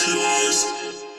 Tears.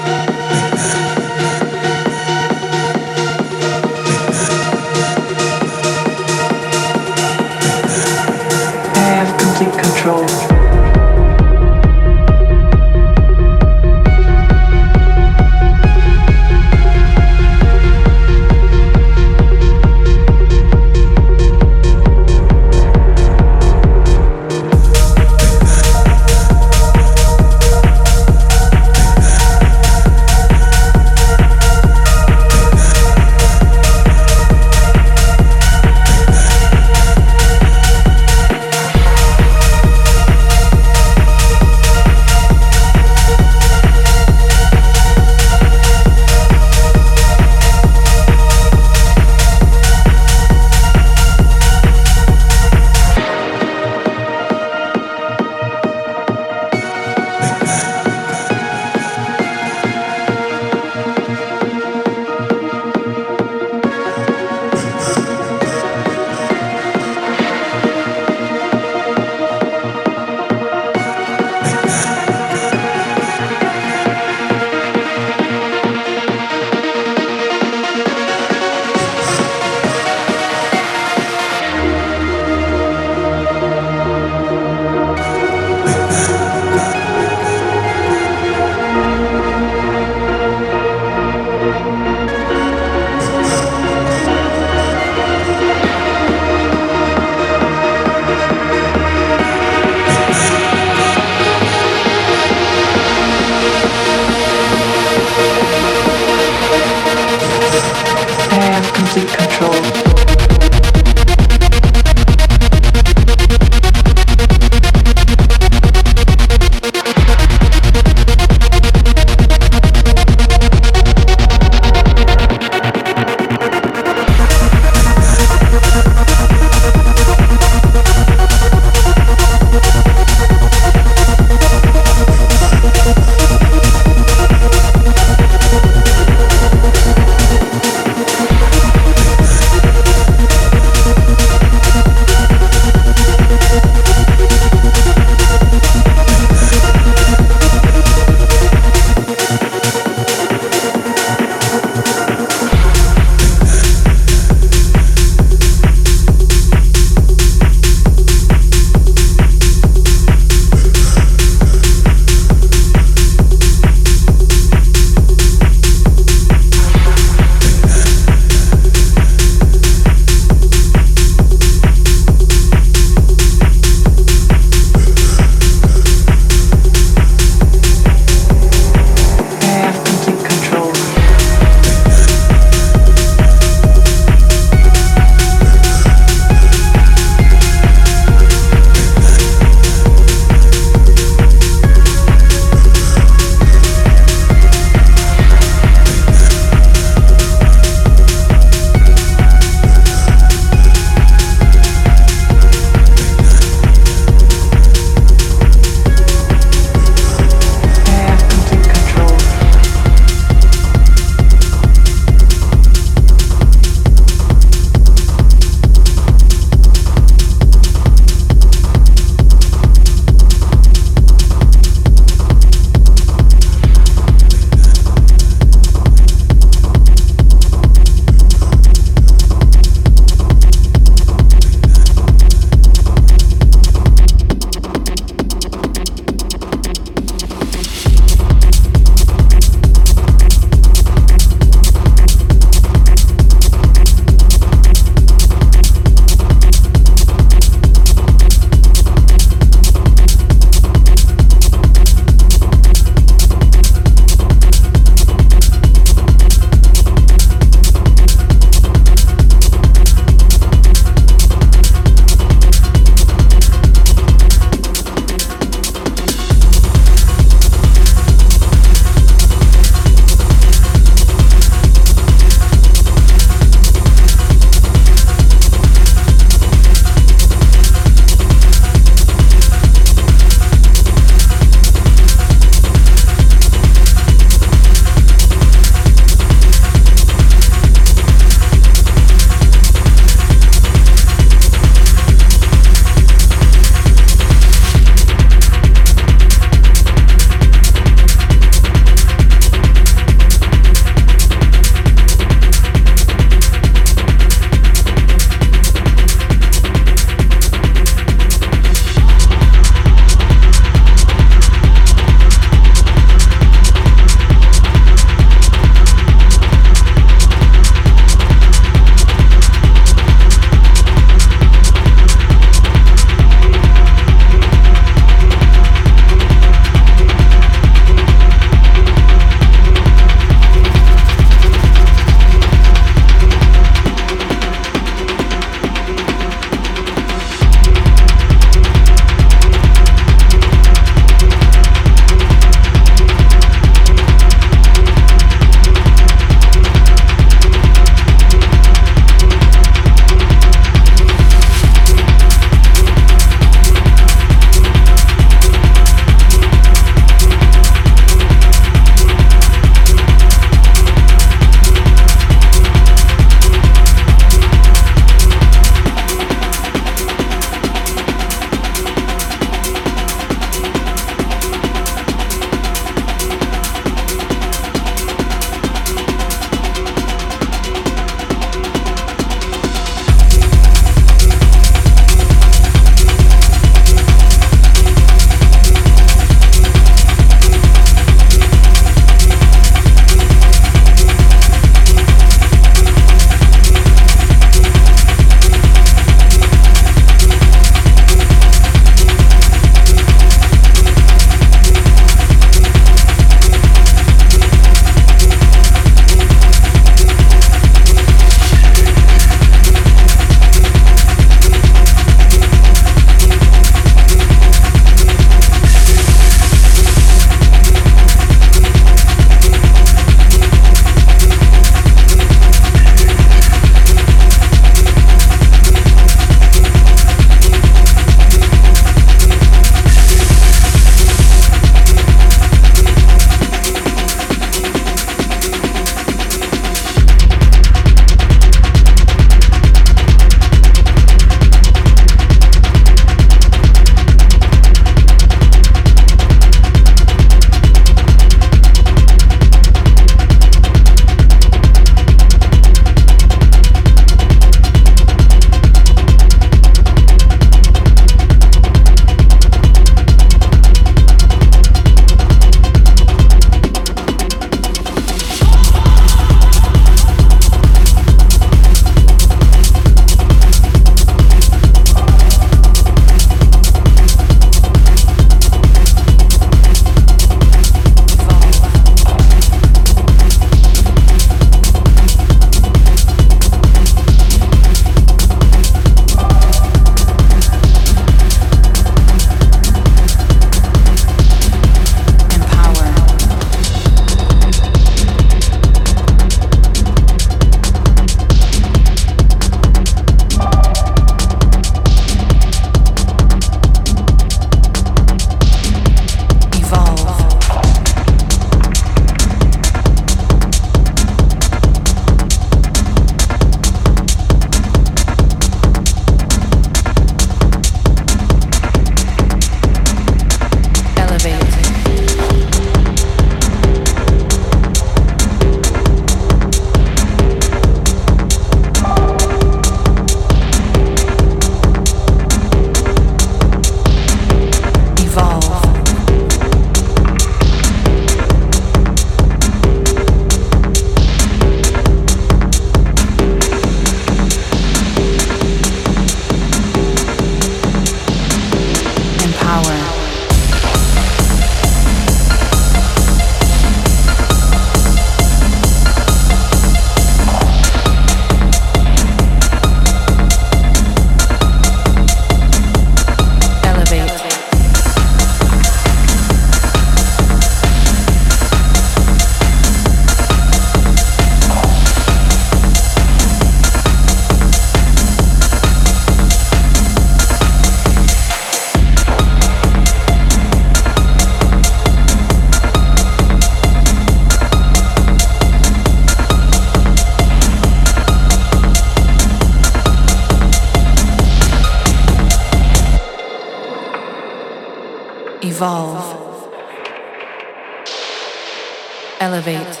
Elevate.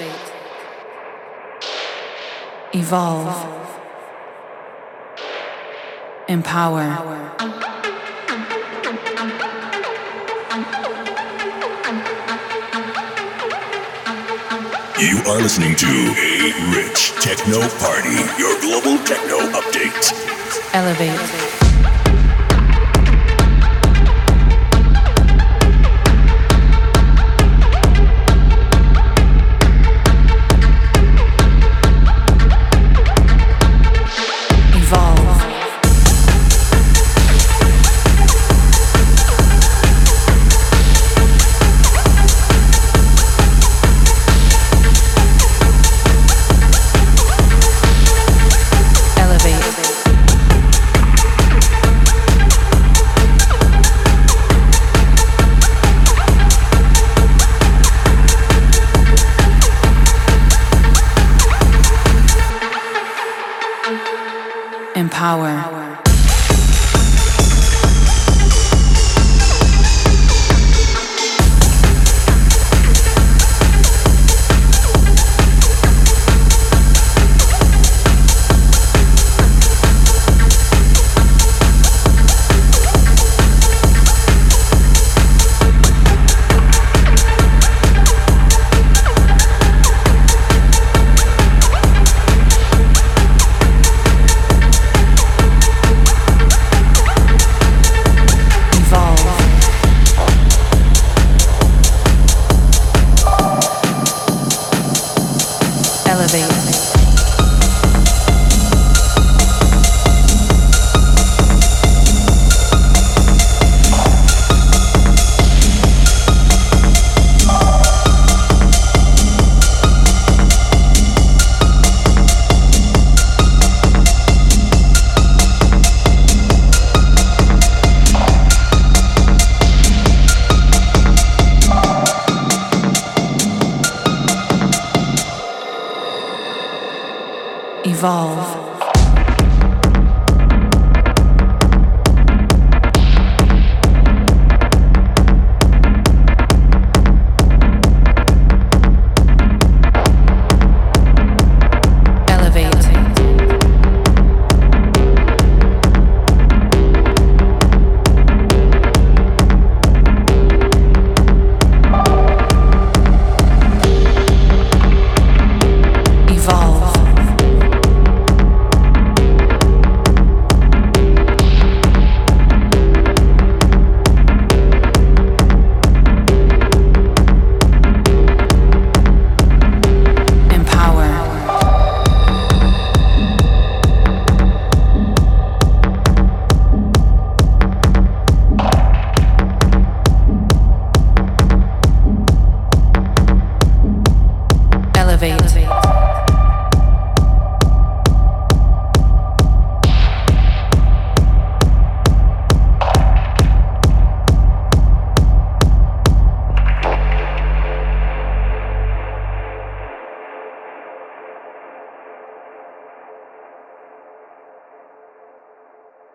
Evolve. Empower. You are listening to A Rich Techno Party, your global techno update. Elevate. Evolve.